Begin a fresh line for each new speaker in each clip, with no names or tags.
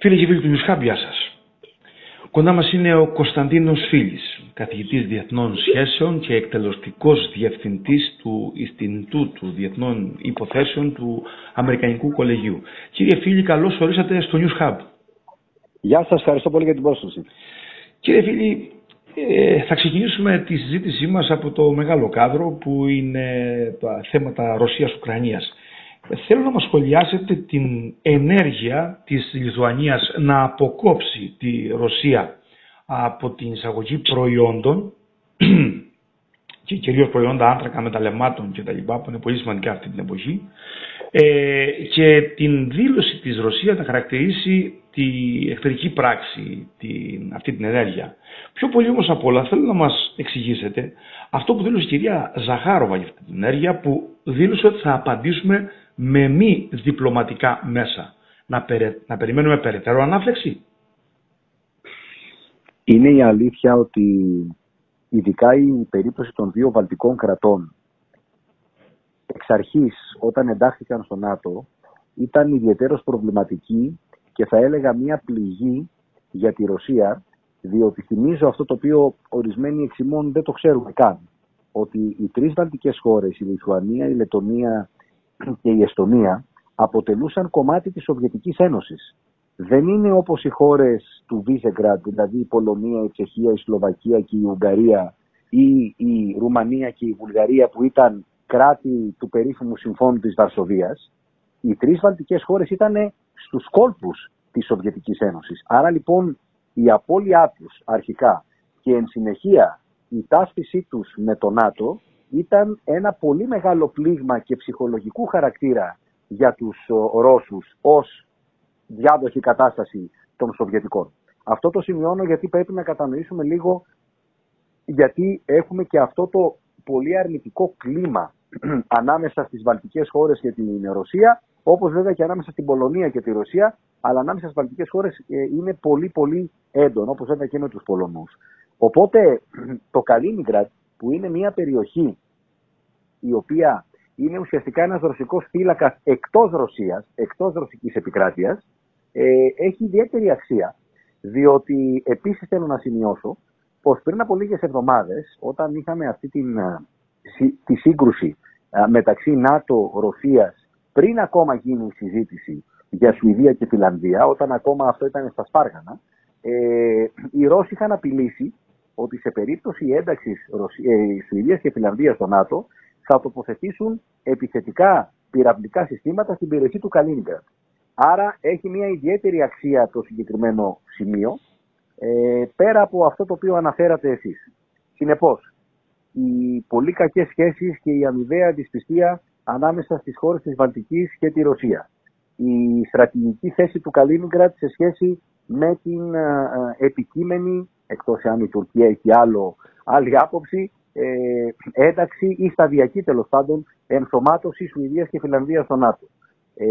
Φίλε και φίλοι του Νιουσχάμπ, γεια σας. Κοντά μας είναι ο Κωνσταντίνος Φίλης, καθηγητής διεθνών σχέσεων και εκτελεστικός διευθυντής του Ινστιτούτου Διεθνών Υποθέσεων του Αμερικανικού Κολεγίου. Κύριε Φίλη, καλώς ορίσατε στο News Hub.
Γεια σας, ευχαριστώ πολύ για την πρόσκληση.
Κύριε Φίλη, ε, θα ξεκινήσουμε τη συζήτησή μας από το μεγάλο κάδρο που είναι τα θέματα Ρωσίας-Ουκρανίας. Θέλω να μας σχολιάσετε την ενέργεια της Λιθουανίας να αποκόψει τη Ρωσία από την εισαγωγή προϊόντων και κυρίως προϊόντα άνθρακα μεταλλευμάτων και τα λοιπά που είναι πολύ σημαντικά αυτή την εποχή ε, και την δήλωση της Ρωσίας να χαρακτηρίσει τη εχθρική πράξη, την, αυτή την ενέργεια. Πιο πολύ όμως από όλα θέλω να μας εξηγήσετε αυτό που δήλωσε η κυρία Ζαχάροβα για αυτή την ενέργεια που δήλωσε ότι θα απαντήσουμε με μη διπλωματικά μέσα. Να, να περιμένουμε περαιτέρω ανάφλεξη.
Είναι η αλήθεια ότι ειδικά η περίπτωση των δύο βαλτικών κρατών εξ αρχής όταν εντάχθηκαν στο ΝΑΤΟ ήταν ιδιαίτερος προβληματική και θα έλεγα μια πληγή για τη Ρωσία διότι θυμίζω αυτό το οποίο ορισμένοι εξημών δεν το ξέρουμε καν ότι οι τρεις βαλτικές χώρες, η Λιθουανία, η Λετωνία και η Εστονία αποτελούσαν κομμάτι της Σοβιετικής Ένωσης. Δεν είναι όπως οι χώρες του Βίζεγκραντ, δηλαδή η Πολωνία, η Τσεχία, η Σλοβακία και η Ουγγαρία ή η Ρουμανία και η Βουλγαρία που ήταν κράτη του περίφημου συμφώνου της Βαρσοβίας. Οι τρεις βαλτικές χώρες ήταν στους κόλπους της Σοβιετικής Ένωσης. Άρα λοιπόν η απώλειά τους αρχικά και εν συνεχεία η ταύτισή τους με το ΝΑΤΟ ήταν ένα πολύ μεγάλο πλήγμα και ψυχολογικού χαρακτήρα για τους Ρώσους ως διάδοχη κατάσταση των Σοβιετικών. Αυτό το σημειώνω γιατί πρέπει να κατανοήσουμε λίγο γιατί έχουμε και αυτό το πολύ αρνητικό κλίμα ανάμεσα στις βαλτικές χώρες και την Ρωσία, όπως βέβαια και ανάμεσα στην Πολωνία και τη Ρωσία, αλλά ανάμεσα στις βαλτικές χώρες ε, είναι πολύ πολύ έντονο, όπως βέβαια και με τους Πολωνούς. Οπότε το Καλίνιγκρατ που είναι μια περιοχή η οποία είναι ουσιαστικά ένας ρωσικός φύλακας εκτός Ρωσίας, εκτός ρωσικής επικράτειας, ε, έχει ιδιαίτερη αξία. Διότι επίσης θέλω να σημειώσω πως πριν από λίγες εβδομάδες, όταν είχαμε αυτή την, ε, τη σύγκρουση ε, μεταξύ ΝΑΤΟ-Ρωσίας, πριν ακόμα γίνει η συζήτηση για Σουηδία και Φιλανδία, όταν ακόμα αυτό ήταν στα Σπάργανα, ε, οι Ρώσοι είχαν απειλήσει ότι σε περίπτωση ένταξης ε, Σουηδίας και Φιλανδίας στο ΝΑΤΟ θα τοποθετήσουν επιθετικά πυραυλικά συστήματα στην περιοχή του Καλίνιγκρατ. Άρα έχει μια ιδιαίτερη αξία το συγκεκριμένο σημείο, ε, πέρα από αυτό το οποίο αναφέρατε εσείς. Συνεπώς, οι πολύ κακές σχέσεις και η αμοιβαία δυσπιστία ανάμεσα στις χώρες της Βαλτικής και τη Ρωσία. Η στρατηγική θέση του Καλίνιγκρατ σε σχέση με την ε, ε, επικείμενη, εκτός αν η Τουρκία έχει άλλο, άλλη άποψη, ε, ένταξη ή σταδιακή τέλος πάντων ενσωμάτωσης Σουηδίας και Φιλανδίας στο ΝΑΤΟ. Ε,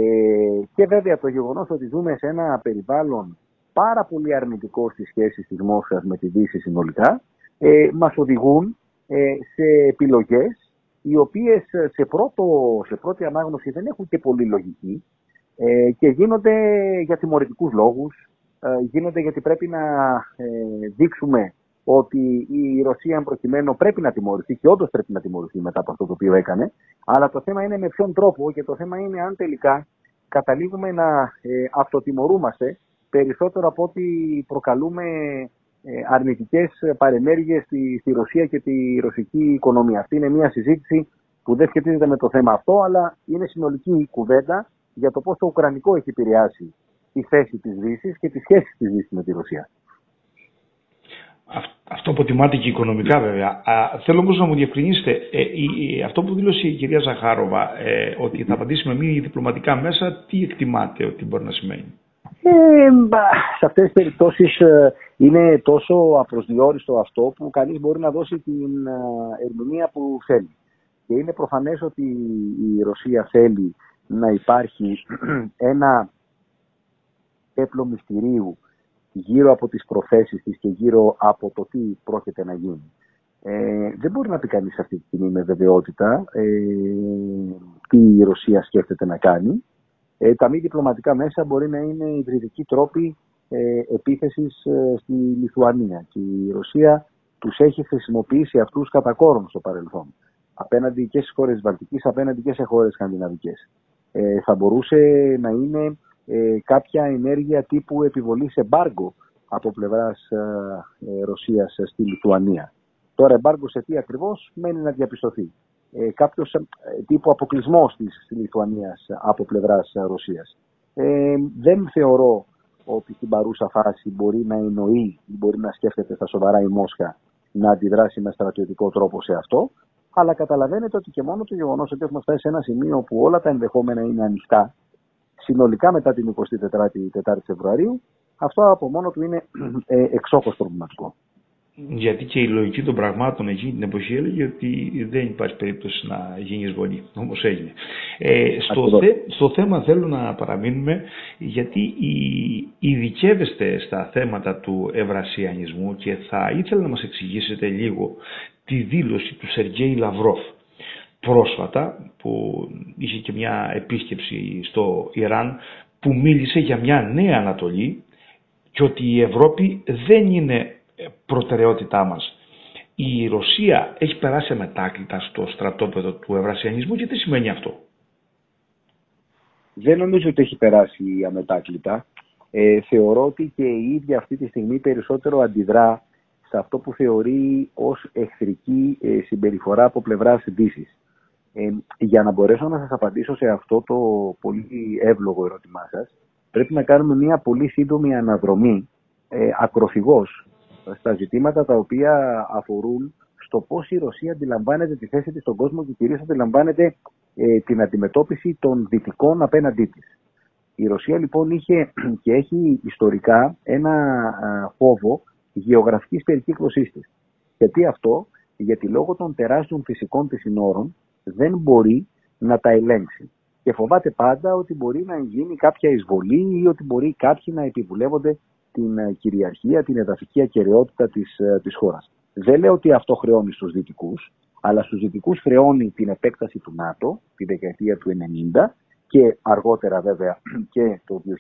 και βέβαια το γεγονός ότι ζούμε σε ένα περιβάλλον πάρα πολύ αρνητικό στις σχέσεις της Μόσχας με τη Δύση συνολικά, ε, μας οδηγούν ε, σε επιλογές οι οποίες σε, σε πρώτη ανάγνωση δεν έχουν και πολύ λογική ε, και γίνονται για τιμωρητικούς λόγους, ε, γίνονται γιατί πρέπει να ε, δείξουμε ότι η Ρωσία προκειμένου πρέπει να τιμωρηθεί και όντως πρέπει να τιμωρηθεί μετά από αυτό το οποίο έκανε. Αλλά το θέμα είναι με ποιον τρόπο και το θέμα είναι αν τελικά καταλήγουμε να ε, αυτοτιμωρούμαστε περισσότερο από ότι προκαλούμε ε, αρνητικές παρενέργειες στη, στη Ρωσία και τη ρωσική οικονομία. Αυτή είναι μια συζήτηση που δεν σχετίζεται με το θέμα αυτό, αλλά είναι συνολική η κουβέντα για το πώς το Ουκρανικό έχει επηρεάσει τη θέση της Δύσης και τη σχέση της Δύσης με τη Ρωσία.
Αυτό αποτιμάται και οικονομικά βέβαια. Α, θέλω όμως να μου διευκρινίσετε, ε, η, αυτό που δήλωσε η κυρία Ζαχάροβα, ε, ότι θα απαντήσει με μη διπλωματικά μέσα, τι εκτιμάτε ότι μπορεί να σημαίνει;
Ε, σε αυτές τις περιπτώσεις ε, είναι τόσο απροσδιόριστο αυτό που κανείς μπορεί να δώσει την ε, ερμηνεία που θέλει. Και είναι προφανές ότι η Ρωσία θέλει να υπάρχει ένα έπλο μυστηρίου γύρω από τις προθέσεις της και γύρω από το τι πρόκειται να γίνει. Ε, δεν μπορεί να πει κανείς αυτή τη στιγμή με βεβαιότητα ε, τι η Ρωσία σκέφτεται να κάνει. Ε, τα μη διπλωματικά μέσα μπορεί να είναι υβριδικοί τρόποι ε, επίθεσης ε, στη Λιθουανία και η Ρωσία τους έχει χρησιμοποιήσει αυτούς κατά κόρον στο παρελθόν απέναντι και στις χώρες Βαλτικής, απέναντι και σε χώρες σκανδιναβικές. Ε, θα μπορούσε να είναι ε, κάποια ενέργεια τύπου επιβολής εμπάργκο από πλευράς ε, ε Ρωσίας στη Λιθουανία. Τώρα εμπάργκο σε τι ακριβώς μένει να διαπιστωθεί. Ε, κάποιος ε, τύπου αποκλεισμό της στη Λιθουανία από πλευράς Ρωσίας. Ε, δεν θεωρώ ότι στην παρούσα φάση μπορεί να εννοεί ή μπορεί να σκέφτεται στα σοβαρά η Μόσχα να αντιδράσει με στρατιωτικό τρόπο σε αυτό. Αλλά καταλαβαίνετε ότι και μόνο το γεγονός ότι έχουμε φτάσει σε ένα σημείο που όλα τα ενδεχόμενα είναι ανοιχτά, συνολικά μετά την 24η Φεβρουαρίου, αυτό από μόνο του είναι ε, εξόχως προβληματικό.
Γιατί και η λογική των πραγμάτων εκείνη την εποχή έλεγε ότι δεν υπάρχει περίπτωση να γίνει εισβολή. Όμω έγινε. Ε, στο, στο θέμα θέλω να παραμείνουμε γιατί ειδικεύεστε στα θέματα του ευρασιανισμού και θα ήθελα να μας εξηγήσετε λίγο τη δήλωση του Σεργέη Λαυρόφ πρόσφατα που είχε και μια επίσκεψη στο Ιράν που μίλησε για μια νέα Ανατολή και ότι η Ευρώπη δεν είναι προτεραιότητά μας. Η Ρωσία έχει περάσει αμετάκλητα στο στρατόπεδο του ευρασιανισμού και τι σημαίνει αυτό;
Δεν νομίζω ότι έχει περάσει αμετάκλητα. Ε, θεωρώ ότι και η ίδια αυτή τη στιγμή περισσότερο αντιδρά σε αυτό που θεωρεί ως εχθρική ε, συμπεριφορά από πλευράς Δύσης. Ε, για να μπορέσω να σας απαντήσω σε αυτό το πολύ εύλογο ερώτημά σας, πρέπει να κάνουμε μια πολύ σύντομη αναδρομή ε, ακροφυγός στα ζητήματα τα οποία αφορούν στο πώς η Ρωσία αντιλαμβάνεται τη θέση της στον κόσμο και κυρίως αντιλαμβάνεται ε, την αντιμετώπιση των δυτικών απέναντί της. Η Ρωσία λοιπόν είχε και έχει ιστορικά ένα φόβο γεωγραφικής περικύκλωσής της. Γιατί αυτό, γιατί λόγω των τεράστιων φυσικών της συνόρων δεν μπορεί να τα ελέγξει. Και φοβάται πάντα ότι μπορεί να γίνει κάποια εισβολή ή ότι μπορεί κάποιοι να επιβουλεύονται την ε, κυριαρχία, την εδαφική ακαιρεότητα της, ε, της χώρας. Δεν λέω ότι αυτό χρεώνει στους δυτικούς, αλλά στους δυτικούς χρεώνει την επέκταση του ΝΑΤΟ τη δεκαετία του 90 και αργότερα βέβαια και το 2000.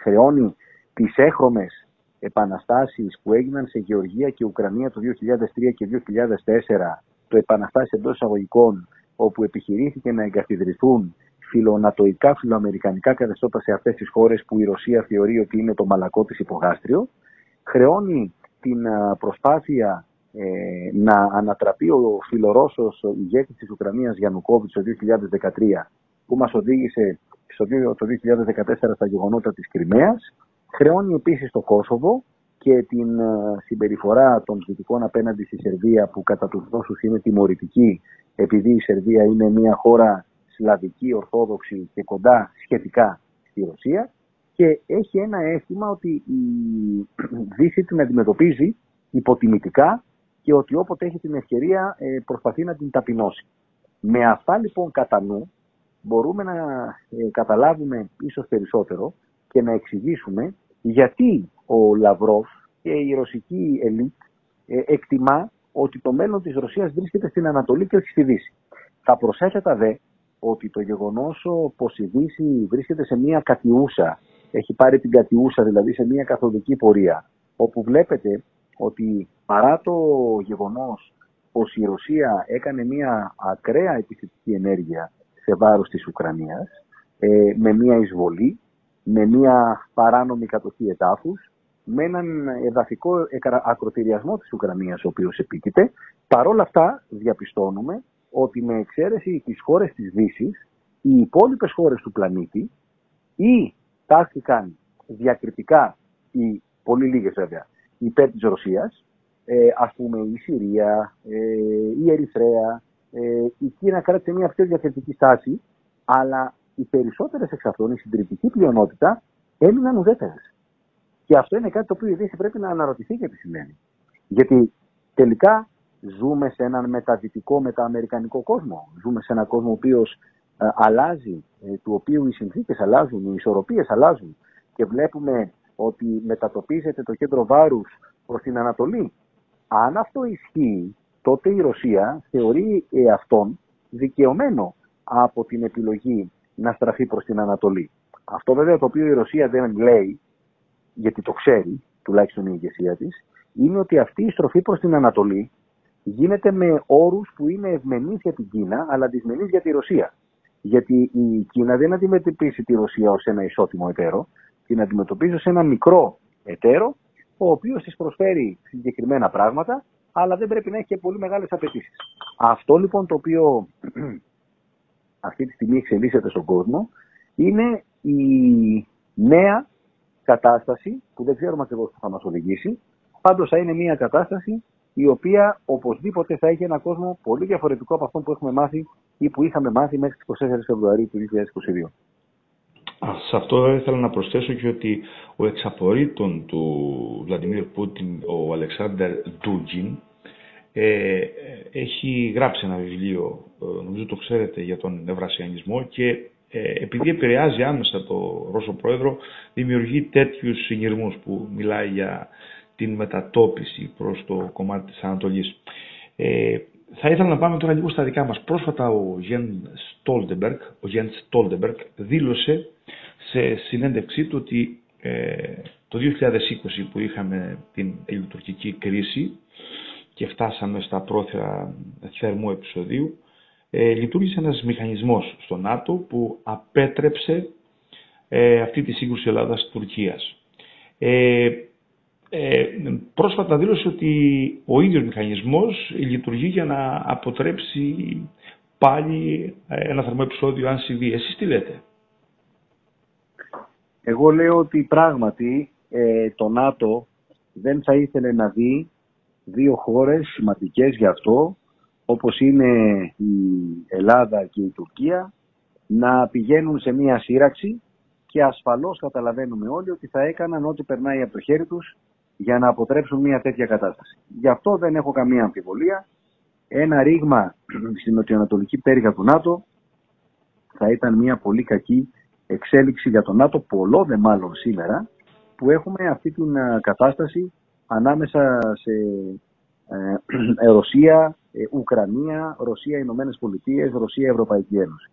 Χρεώνει τις έχρωμες επαναστάσεις που έγιναν σε Γεωργία και Ουκρανία το 2003 και 2004, το επαναστάσεις εντός εισαγωγικών, όπου επιχειρήθηκε να εγκαθιδρυθούν φιλονατοϊκά, φιλοαμερικανικά καθεστώτα σε αυτές τις χώρες που η Ρωσία θεωρεί ότι είναι το μαλακό της υπογάστριο. Χρεώνει την προσπάθεια ε, να ανατραπεί ο φιλορώσος ηγέτης της Ουκρανίας Γιαννουκόβιτς το 2013 που μας οδήγησε στο, το 2014 στα γεγονότα της Κρυμαίας. Χρεώνει επίσης το Κόσοβο και την συμπεριφορά των δυτικών απέναντι στη Σερβία που κατά τους δόσους είναι τιμωρητική επειδή η Σερβία είναι μια χώρα Σλαβική, Ορθόδοξη και κοντά σχετικά στη Ρωσία και έχει ένα αίσθημα ότι η Δύση την αντιμετωπίζει υποτιμητικά και ότι όποτε έχει την ευκαιρία ε, προσπαθεί να την ταπεινώσει. Με αυτά λοιπόν κατά νου μπορούμε να ε, καταλάβουμε ίσως περισσότερο και να εξηγήσουμε γιατί ο Λαυρόφ και η ρωσική ελίτ ε, εκτιμά ότι το μέλλον της Ρωσίας βρίσκεται στην Ανατολή και όχι στη Δύση. Θα προσέθετα δε ότι το γεγονός πως η Δύση βρίσκεται σε μια κατιούσα, έχει πάρει την κατιούσα δηλαδή σε μια καθοδική πορεία, όπου βλέπετε ότι παρά το γεγονός πως η Ρωσία έκανε μια ακραία επιθετική ενέργεια σε βάρος της Ουκρανίας, ε, με μια εισβολή, με μια παράνομη κατοχή ετάφους, με έναν εδαφικό ακροτηριασμό της Ουκρανίας ο οποίος επίκειται. Παρόλα αυτά διαπιστώνουμε ότι με εξαίρεση τις χώρες της Δύσης, οι υπόλοιπες χώρες του πλανήτη ή τάχθηκαν διακριτικά, οι πολύ λίγες βέβαια, υπέρ της Ρωσίας, ε, ας πούμε η Συρία, ε, η Ερυθρέα, ε, η Κίνα κράτησε μια πιο διακριτική στάση, αλλά οι περισσότερες εξ αυτών, η συντριπτική πλειονότητα, έμειναν ουδέτερες. Και αυτό είναι κάτι το οποίο η Δύση πρέπει να αναρωτηθεί και τι σημαίνει. Γιατί τελικά Ζούμε σε έναν μεταδυτικό, μετααμερικανικό κόσμο. Ζούμε σε έναν κόσμο ο οποίος ε, αλλάζει, ε, του οποίου οι συνθήκες αλλάζουν, οι ισορροπίες αλλάζουν και βλέπουμε ότι μετατοπίζεται το κέντρο βάρους προς την Ανατολή. Αν αυτό ισχύει, τότε η Ρωσία θεωρεί εαυτόν δικαιωμένο από την επιλογή να στραφεί προς την Ανατολή. Αυτό βέβαια το οποίο η Ρωσία δεν λέει, γιατί το ξέρει, τουλάχιστον η ηγεσία της, είναι ότι αυτή η στροφή προς την Ανατολή γίνεται με όρους που είναι ευμενείς για την Κίνα, αλλά δυσμενείς για τη Ρωσία. Γιατί η Κίνα δεν αντιμετωπίζει τη Ρωσία ως ένα ισότιμο εταίρο, την αντιμετωπίζει ως ένα μικρό εταίρο, ο οποίος της προσφέρει συγκεκριμένα πράγματα, αλλά δεν πρέπει να έχει και πολύ μεγάλες απαιτήσεις. Αυτό λοιπόν το οποίο αυτή τη στιγμή εξελίσσεται στον κόσμο, είναι η νέα κατάσταση, που δεν ξέρουμε ακριβώς που θα μας οδηγήσει, πάντως θα είναι μια κατάσταση η οποία οπωσδήποτε θα έχει ένα κόσμο πολύ διαφορετικό από αυτό που έχουμε μάθει ή που είχαμε μάθει μέχρι τις 24 Φεβρουαρίου του 2022.
Σε αυτό ήθελα να προσθέσω και ότι ο εξαπορρίτων του Βλαντιμίρ Πούτιν, ο Αλεξάνδρ Ντούτζιν, ε, έχει γράψει ένα βιβλίο, ε, νομίζω το ξέρετε, για τον ευρασιανισμό και ε, επειδή επηρεάζει άμεσα το Ρώσο Πρόεδρο, δημιουργεί τέτοιους συνειρμούς που μιλάει για την μετατόπιση προς το κομμάτι της Ανατολής. Ε, θα ήθελα να πάμε τώρα λίγο στα δικά μας. Πρόσφατα ο Γεν Στόλτεμπεργκ, ο Γεν Στόλτεμπεργκ δήλωσε σε συνέντευξή του ότι ε, το 2020 που είχαμε την ελληνοτουρκική κρίση και φτάσαμε στα πρόθυρα θερμού επεισοδίου, ε, λειτουργήσε ένας μηχανισμός στο ΝΑΤΟ που απέτρεψε ε, αυτή τη σύγκρουση Ελλάδας-Τουρκίας. Ε, ε, πρόσφατα δήλωσε ότι ο ίδιος μηχανισμός λειτουργεί για να αποτρέψει πάλι ε, ένα θερμό επεισόδιο αν συμβεί. Εσείς τι λέτε;
Εγώ λέω ότι πράγματι ε, το ΝΑΤΟ δεν θα ήθελε να δει δύο χώρες σημαντικές γι' αυτό, όπως είναι η Ελλάδα και η Τουρκία, να πηγαίνουν σε μία σύραξη και ασφαλώς καταλαβαίνουμε όλοι ότι θα έκαναν ό,τι περνάει από το χέρι τους για να αποτρέψουν μία τέτοια κατάσταση. Γι' αυτό δεν έχω καμία αμφιβολία. Ένα ρήγμα στην νοτιοανατολική πτέρυγα του ΝΑΤΟ θα ήταν μία πολύ κακή εξέλιξη για το ΝΑΤΟ, πολλό δε μάλλον σήμερα, που έχουμε αυτή την κατάσταση ανάμεσα σε ε, ε, Ρωσία, ε, Ουκρανία, Ρωσία, Ηνωμένες Πολιτείες, Ρωσία, Ευρωπαϊκή Ένωση.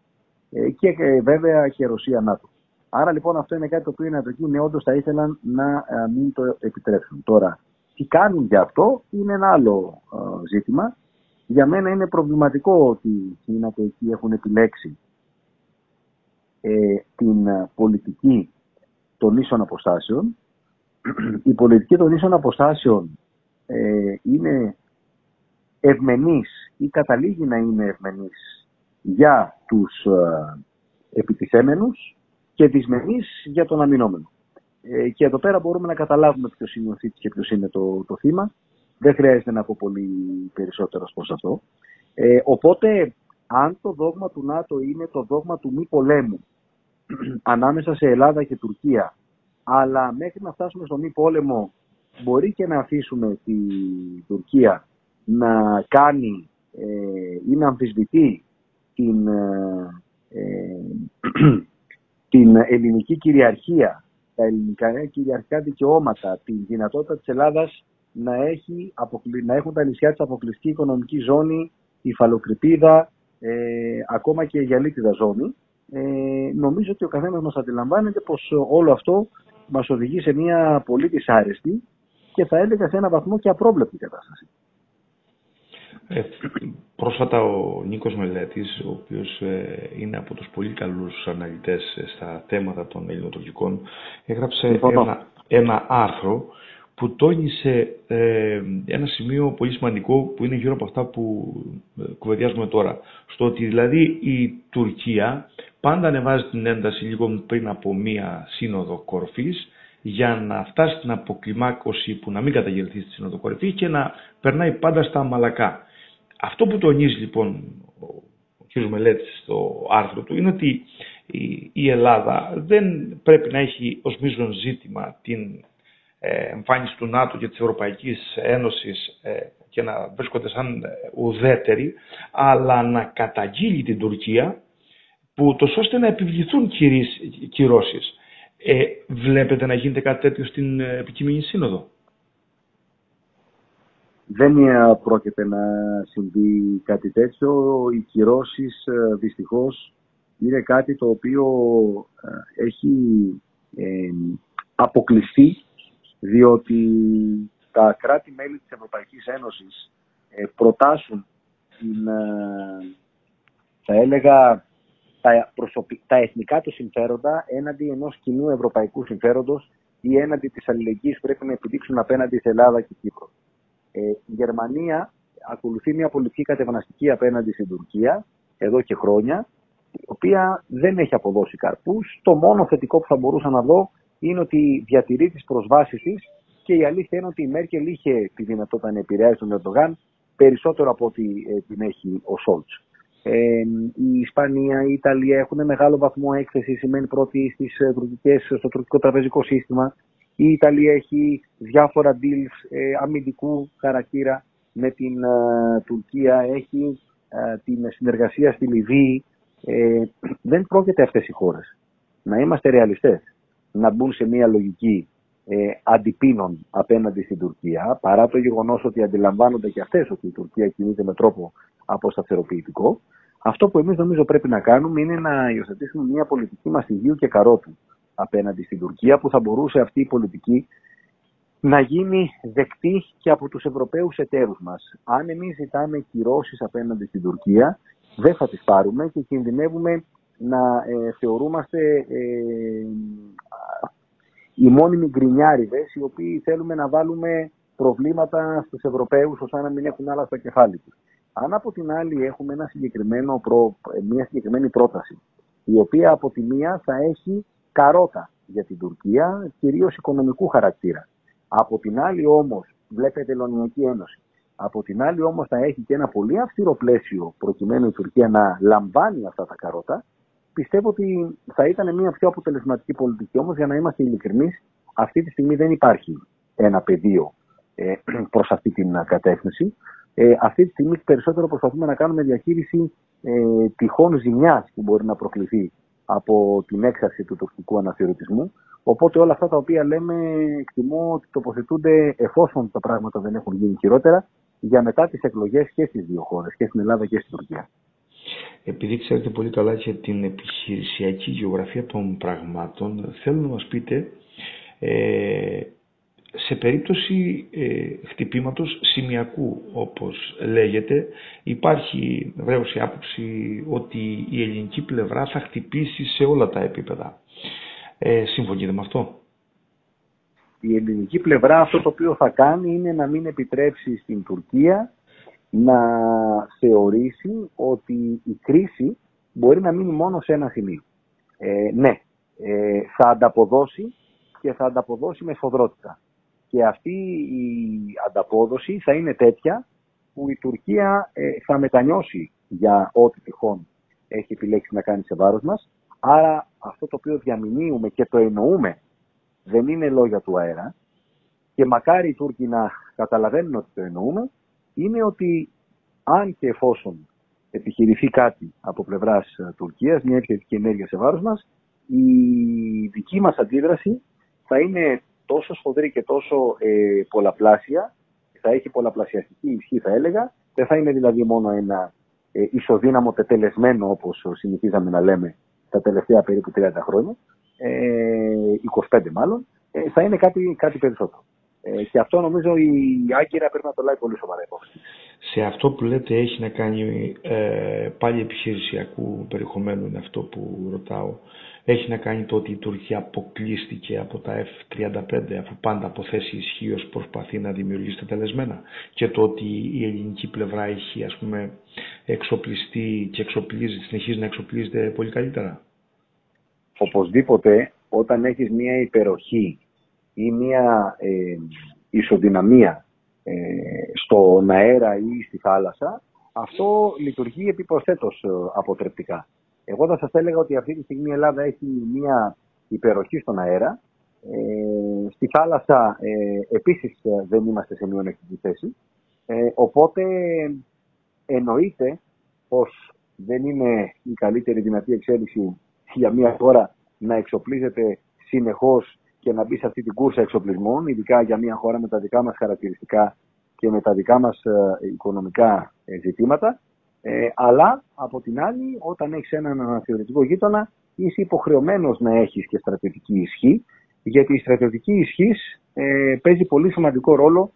και βέβαια και Ρωσία, ΝΑΤΟ. Άρα λοιπόν αυτό είναι κάτι το οποίο οι Νατοκίνοι όντως θα ήθελαν να μην το επιτρέψουν. Τώρα, τι κάνουν για αυτό είναι ένα άλλο ζήτημα. Για μένα είναι προβληματικό ότι οι Νατοικοί έχουν επιλέξει την πολιτική των ίσων αποστάσεων η πολιτική των ίσων αποστάσεων ε, είναι ευμενής ή καταλήγει να είναι ευμενής για τους ε, επιτιθέμενους και δυσμενής για τον αμυνόμενο. Ε, και εδώ πέρα μπορούμε να καταλάβουμε ποιος είναι ο θήτης και ποιος είναι το, το θύμα. Δεν χρειάζεται να πω πολύ περισσότερο προς αυτό. Ε, οπότε, αν το δόγμα του ΝΑΤΟ είναι το δόγμα του μη πολέμου ανάμεσα σε Ελλάδα και Τουρκία αλλά μέχρι να φτάσουμε στον μη πόλεμο μπορεί και να αφήσουμε τη Τουρκία να κάνει ε, ή να αμφισβητεί την, ε, ε, την ελληνική κυριαρχία, τα ελληνικά κυριαρχικά δικαιώματα, την δυνατότητα της Ελλάδας να, έχει, να έχουν τα νησιά της αποκλειστική οικονομική ζώνη, η Φαλοκρηπίδα, ε, ακόμα και η Γιαλίτιδα ζώνη. Ε, νομίζω ότι ο καθένας μας αντιλαμβάνεται πως όλο αυτό μας οδηγεί σε μια πολύ δυσάρεστη και θα έλεγα σε ένα βαθμό και απρόβλεπτη κατάσταση.
Ε, πρόσφατα ο Νίκος Μελέτης, ο οποίος ε, είναι από τους πολύ καλούς αναλυτές ε, στα θέματα των ελληνοτουρκικών, έγραψε ένα, ένα άρθρο που τόνισε ε, ένα σημείο πολύ σημαντικό που είναι γύρω από αυτά που κουβεντιάζουμε τώρα. Στο ότι δηλαδή η Τουρκία πάντα ανεβάζει την ένταση λίγο πριν από μία σύνοδο κορφής για να φτάσει στην αποκλιμάκωση που να μην καταγελθεί στη σύνοδο κορυφή και να περνάει πάντα στα μαλακά. Αυτό που τονίζει λοιπόν ο κ. Μελέτης στο άρθρο του είναι ότι η Ελλάδα δεν πρέπει να έχει ως μείζον ζήτημα την ε, εμφάνιση του ΝΑΤΟ και της Ευρωπαϊκής Ένωσης ε, και να βρίσκονται σαν ουδέτεροι, αλλά να καταγγείλει την Τουρκία που τόσο ώστε να επιβληθούν κυρώσεις. Ε, βλέπετε να γίνεται κάτι τέτοιο στην ε, επικείμενη σύνοδο;
Δεν πρόκειται να συμβεί κάτι τέτοιο. Οι κυρώσεις ε, δυστυχώς είναι κάτι το οποίο έχει αποκλειστεί διότι τα κράτη-μέλη της Ευρωπαϊκής Ένωσης προτάσουν την, θα έλεγα, τα, τα εθνικά του συμφέροντα έναντι ενός κοινού ευρωπαϊκού συμφέροντος ή έναντι της αλληλεγγύης που πρέπει να επιδείξουν απέναντι σε Ελλάδα και Κύπρο. Ε, η Γερμανία ακολουθεί μια πολιτική κατευναστική απέναντι στην Τουρκία εδώ και χρόνια, η οποία δεν έχει αποδώσει καρπούς. Το μόνο θετικό που θα μπορούσα να δω είναι ότι διατηρεί τις προσβάσεις της και η αλήθεια είναι ότι η Μέρκελ είχε τη δυνατότητα να επηρεάζει τον Ερντογάν περισσότερο από ό,τι ε, την έχει ο Σόλτς. Ε, η Ισπανία, η Ιταλία έχουν μεγάλο βαθμό έκθεση, σημαίνει πρώτη στις ε, τουρκικές, στο τουρκικό τραπεζικό σύστημα. Η Ιταλία έχει διάφορα deals ε, αμυντικού χαρακτήρα με την ε, Τουρκία, έχει την συνεργασία στη Λιβύη. δεν πρόκειται αυτές οι χώρες να είμαστε ρεαλιστές, να μπουν σε μια λογική ε, αντιπίνων απέναντι στην Τουρκία, παρά το γεγονός ότι αντιλαμβάνονται και αυτές ότι η Τουρκία κινείται με τρόπο αποσταθεροποιητικό. Αυτό που εμείς νομίζω πρέπει να κάνουμε είναι να υιοθετήσουμε μια πολιτική μαστιγίου και καρότου απέναντι στην Τουρκία που θα μπορούσε αυτή η πολιτική να γίνει δεκτή και από τους Ευρωπαίους εταίρους μας. Αν εμείς ζητάμε κυρώσεις απέναντι στην Τουρκία, δεν θα τις πάρουμε και κινδυνεύουμε να ε, θεωρούμαστε ε, οι μόνιμοι γκρινιάριδες οι οποίοι θέλουμε να βάλουμε προβλήματα στους Ευρωπαίους ώστε να μην έχουν άλλα στο κεφάλι τους. Αν από την άλλη έχουμε ένα συγκεκριμένο προ... μια συγκεκριμένη πρόταση η οποία από τη μία θα έχει καρότα για την Τουρκία, κυρίως οικονομικού χαρακτήρα. Από την άλλη όμως, βλέπετε Ελληνική Ένωση, από την άλλη όμως θα έχει και ένα πολύ αυστηρό πλαίσιο προκειμένου η Τουρκία να λαμβάνει αυτά τα καρότα, πιστεύω ότι θα ήταν μια πιο αποτελεσματική πολιτική. Όμως, για να είμαστε ειλικρινείς, αυτή τη στιγμή δεν υπάρχει ένα πεδίο ε, προς αυτή την κατεύθυνση. Ε, αυτή τη στιγμή περισσότερο προσπαθούμε να κάνουμε διαχείριση ε, τυχόν ζημιάς που μπορεί να προκληθεί από την έξαρση του τουρκικού αναθεωρητισμού. Οπότε όλα αυτά τα οποία λέμε εκτιμώ ότι τοποθετούνται εφόσον τα πράγματα δεν έχουν γίνει χειρότερα για μετά τις εκλογές και στις δύο χώρες, και στην Ελλάδα και στην Τουρκία
επειδή ξέρετε πολύ καλά και την επιχειρησιακή γεωγραφία των πραγμάτων, θέλω να μας πείτε ε, σε περίπτωση ε, χτυπήματος σημειακού όπως λέγεται υπάρχει βέβαια η άποψη ότι η ελληνική πλευρά θα χτυπήσει σε όλα τα επίπεδα. Ε, συμφωνείτε με αυτό;
Η ελληνική πλευρά αυτό το οποίο θα κάνει είναι να μην επιτρέψει στην Τουρκία να θεωρήσει ότι η κρίση μπορεί να μείνει μόνο σε ένα σημείο. Ε, ναι, ε, θα ανταποδώσει και θα ανταποδώσει με σφοδρότητα. Και αυτή η ανταπόδοση θα είναι τέτοια που η Τουρκία ε, θα μετανιώσει για ό,τι τυχόν έχει επιλέξει να κάνει σε βάρος μας. Άρα αυτό το οποίο διαμηνύουμε και το εννοούμε δεν είναι λόγια του αέρα και μακάρι οι Τούρκοι να καταλαβαίνουν ότι το εννοούμε είναι ότι αν και εφόσον επιχειρηθεί κάτι από πλευράς ε, Τουρκίας, μια επιθετική ενέργεια σε βάρος μας, η δική μας αντίδραση θα είναι τόσο σφοδρή και τόσο ε, πολλαπλάσια, θα έχει πολλαπλασιαστική ισχύ, θα έλεγα. Δεν θα είναι δηλαδή μόνο ένα ε, ισοδύναμο τετελεσμένο, όπως συνηθίζαμε να λέμε τα τελευταία περίπου 30 χρόνια, ε, 25 μάλλον, ε, θα είναι κάτι, κάτι περισσότερο. Ε, και αυτό νομίζω η Άγκυρα πρέπει να το λάβει πολύ σοβαρά υπόψη.
Σε αυτό που λέτε έχει να κάνει ε, πάλι επιχειρησιακού περιεχομένου είναι αυτό που ρωτάω. Έχει να κάνει το ότι η Τουρκία αποκλείστηκε από τα F-35 αφού πάντα από θέση ισχύως προσπαθεί να δημιουργήσει τα τελεσμένα και το ότι η ελληνική πλευρά έχει ας πούμε εξοπλιστεί και εξοπλίζει, συνεχίζει να εξοπλίζεται πολύ καλύτερα.
Οπωσδήποτε όταν έχεις μια υπεροχή ή μια ε, ισοδυναμία ε, στον αέρα ή στη θάλασσα, αυτό λειτουργεί επιπροσθέτως ε, αποτρεπτικά. Εγώ θα σας έλεγα ότι αυτή τη στιγμή η Ελλάδα έχει μια υπεροχή στον αέρα. Ε, στη θάλασσα ε, επίσης δεν είμαστε σε μειονεκτική θέση. Ε, οπότε εννοείται πως δεν είναι η καλύτερη δυνατή εξέλιξη για μια χώρα να εξοπλίζεται συνεχώς και να μπει σε αυτή την κούρσα εξοπλισμών, ειδικά για μια χώρα με τα δικά μας χαρακτηριστικά και με τα δικά μας ε, οικονομικά ε, ζητήματα. Ε, αλλά από την άλλη, όταν έχεις έναν αναθεωρητικό γείτονα, είσαι υποχρεωμένος να έχεις και στρατιωτική ισχύ, γιατί η στρατιωτική ισχύ ε, παίζει πολύ σημαντικό ρόλο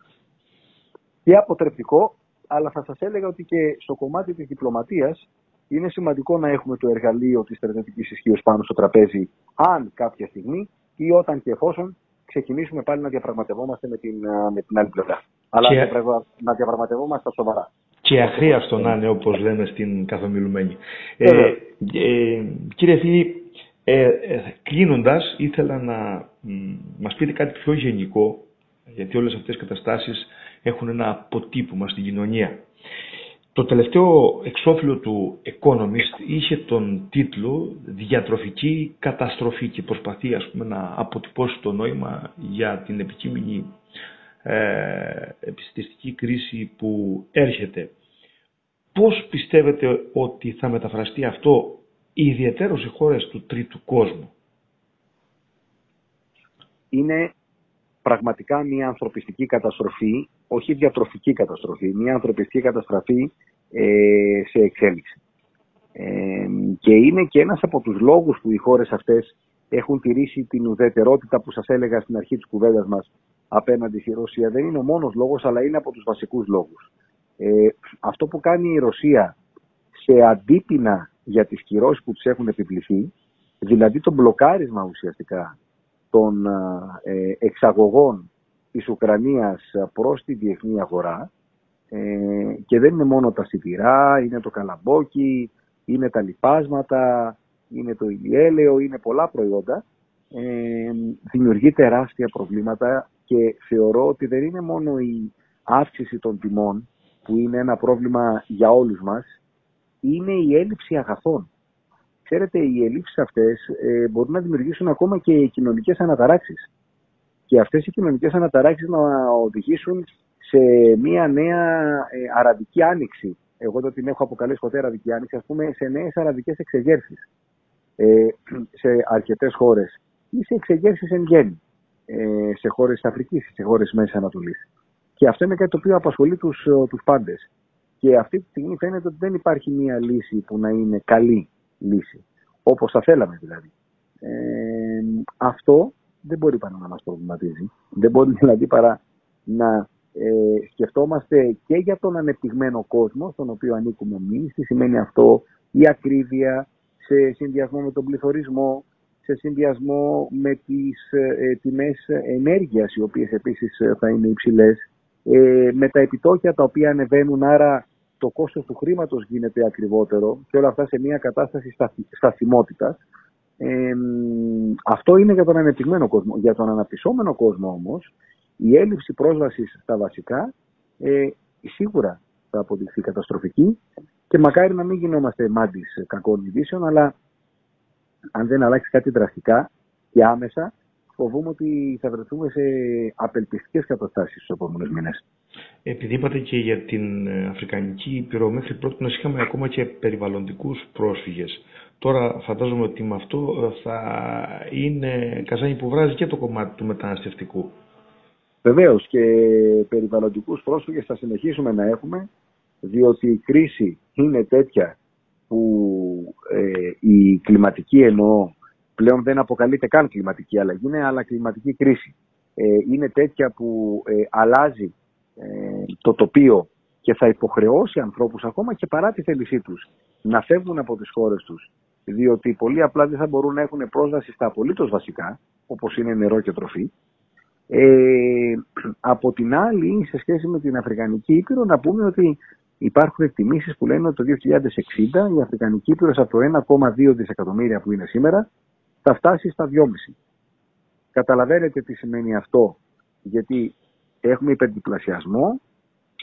και αποτρεπτικό, αλλά θα σας έλεγα ότι και στο κομμάτι της διπλωματίας είναι σημαντικό να έχουμε το εργαλείο της στρατιωτικής ισχύω πάνω στο τραπέζι, αν κάποια στιγμή ή όταν και εφόσον ξεκινήσουμε πάλι να διαπραγματευόμαστε με την, με την άλλη πλευρά. Αλλά και... να διαπραγματευόμαστε σοβαρά.
Και αχρίαστο να είναι όπως λέμε στην καθομιλουμένη. Ε, ε, κύριε Φίλη, ε, ε, κλείνοντας ήθελα να μας πείτε κάτι πιο γενικό γιατί όλες αυτές οι καταστάσεις έχουν ένα αποτύπωμα στην κοινωνία. Το τελευταίο εξώφυλλο του Economist είχε τον τίτλο «Διατροφική καταστροφή» και προσπαθεί ας πούμε, να αποτυπώσει το νόημα για την επικείμενη ε, επιστηστική κρίση που έρχεται. Πώς πιστεύετε ότι θα μεταφραστεί αυτό ιδιαίτερο σε χώρες του τρίτου κόσμου;
Είναι πραγματικά μια ανθρωπιστική καταστροφή, όχι διατροφική καταστροφή, μια ανθρωπιστική καταστροφή ε, σε εξέλιξη. Ε, και είναι και ένας από τους λόγους που οι χώρες αυτές έχουν τηρήσει την ουδετερότητα που σας έλεγα στην αρχή της κουβέντας μας απέναντι στη Ρωσία. Δεν είναι ο μόνος λόγος, αλλά είναι από τους βασικούς λόγους. Ε, αυτό που κάνει η Ρωσία σε αντίπεινα για τις κυρώσεις που τους έχουν επιβληθεί, δηλαδή το μπλοκάρισμα ουσιαστικά των ε, εξαγωγών της Ουκρανίας προς τη διεθνή αγορά ε, και δεν είναι μόνο τα σιδηρά, είναι το καλαμπόκι, είναι τα λιπάσματα, είναι το ηλιέλαιο, είναι πολλά προϊόντα, ε, δημιουργεί τεράστια προβλήματα και θεωρώ ότι δεν είναι μόνο η αύξηση των τιμών που είναι ένα πρόβλημα για όλους μας, είναι η έλλειψη αγαθών. Ξέρετε, οι ελλείψεις αυτές ε, μπορούν να δημιουργήσουν ακόμα και κοινωνικές αναταράξεις. Και αυτές οι κοινωνικές αναταράξεις να οδηγήσουν σε μια νέα ε, αραβική άνοιξη. Εγώ δεν την έχω αποκαλέσει ποτέ αραβική άνοιξη, ας πούμε σε νέες αραβικές εξεγέρσεις ε, σε αρκετές χώρες ή σε εξεγέρσεις εν γέννη ε, σε χώρες της Αφρικής, σε χώρες Μέσης Ανατολής. Και αυτό είναι κάτι το οποίο απασχολεί τους, ε, τους πάντες. Και αυτή τη στιγμή φαίνεται ότι δεν υπάρχει μία λύση που να είναι καλή λύση. Όπως θα θέλαμε δηλαδή. Ε, αυτό δεν μπορεί παρά να μας προβληματίζει. Δεν μπορεί δηλαδή παρά να ε, σκεφτόμαστε και για τον ανεπτυγμένο κόσμο στον οποίο ανήκουμε εμείς. Τι σημαίνει αυτό η ακρίβεια σε συνδυασμό με τον πληθωρισμό, σε συνδυασμό με τις ε, τιμές ενέργειας οι οποίες επίσης θα είναι υψηλές ε, με τα επιτόκια τα οποία ανεβαίνουν, άρα το κόστος του χρήματος γίνεται ακριβότερο και όλα αυτά σε μια κατάσταση σταθιμότητας. Ε, αυτό είναι για τον ανεπτυγμένο κόσμο. Για τον αναπτυσσόμενο κόσμο όμως, η έλλειψη πρόσβασης στα βασικά ε, σίγουρα θα αποδειχθεί καταστροφική και μακάρι να μην γινόμαστε μάντις κακών ειδήσεων, αλλά αν δεν αλλάξει κάτι δραστικά και άμεσα, φοβούμαι ότι θα βρεθούμε σε απελπιστικές καταστάσεις στους επόμενους μήνες.
Επειδή είπατε και για την ε, Αφρικανική Ήπειρο, μέχρι πρώτη να είχαμε ακόμα και περιβαλλοντικούς πρόσφυγες. Τώρα φαντάζομαι ότι με αυτό ε, θα είναι καζάνι που βράζει και το κομμάτι του μεταναστευτικού.
Βεβαίως και περιβαλλοντικούς πρόσφυγες θα συνεχίσουμε να έχουμε, διότι η κρίση είναι τέτοια που ε, η κλιματική εννοώ πλέον δεν αποκαλείται καν κλιματική αλλαγή, είναι αλλά κλιματική κρίση. Ε, είναι τέτοια που ε, αλλάζει ε, το τοπίο και θα υποχρεώσει ανθρώπους ακόμα και παρά τη θέλησή τους να φεύγουν από τις χώρες τους διότι πολύ απλά δεν θα μπορούν να έχουν πρόσβαση στα απολύτως βασικά όπως είναι νερό και τροφή. Ε, από την άλλη, σε σχέση με την Αφρικανική Ήπειρο, να πούμε ότι υπάρχουν εκτιμήσεις που λένε ότι το 2060 η Αφρικανική Ήπειρος από το 1,2 δισεκατομμύρια που είναι σήμερα θα φτάσει στα 2,5. Καταλαβαίνετε τι σημαίνει αυτό, γιατί έχουμε υπερδιπλασιασμό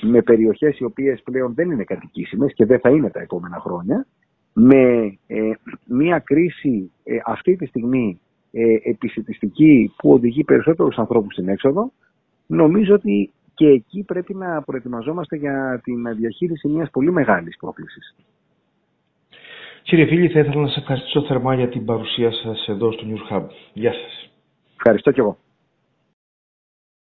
με περιοχές οι οποίες πλέον δεν είναι κατοικήσιμες και δεν θα είναι τα επόμενα χρόνια, με ε, μια κρίση ε, αυτή τη στιγμή ε, επισητιστική που οδηγεί περισσότερους ανθρώπους στην έξοδο, νομίζω ότι και εκεί πρέπει να προετοιμαζόμαστε για την διαχείριση μιας πολύ μεγάλης πρόκλησης.
Κύριε Φίλη, θα ήθελα να σας ευχαριστήσω θερμά για την παρουσία σας εδώ στο News Hub. Γεια σας.
Ευχαριστώ και εγώ.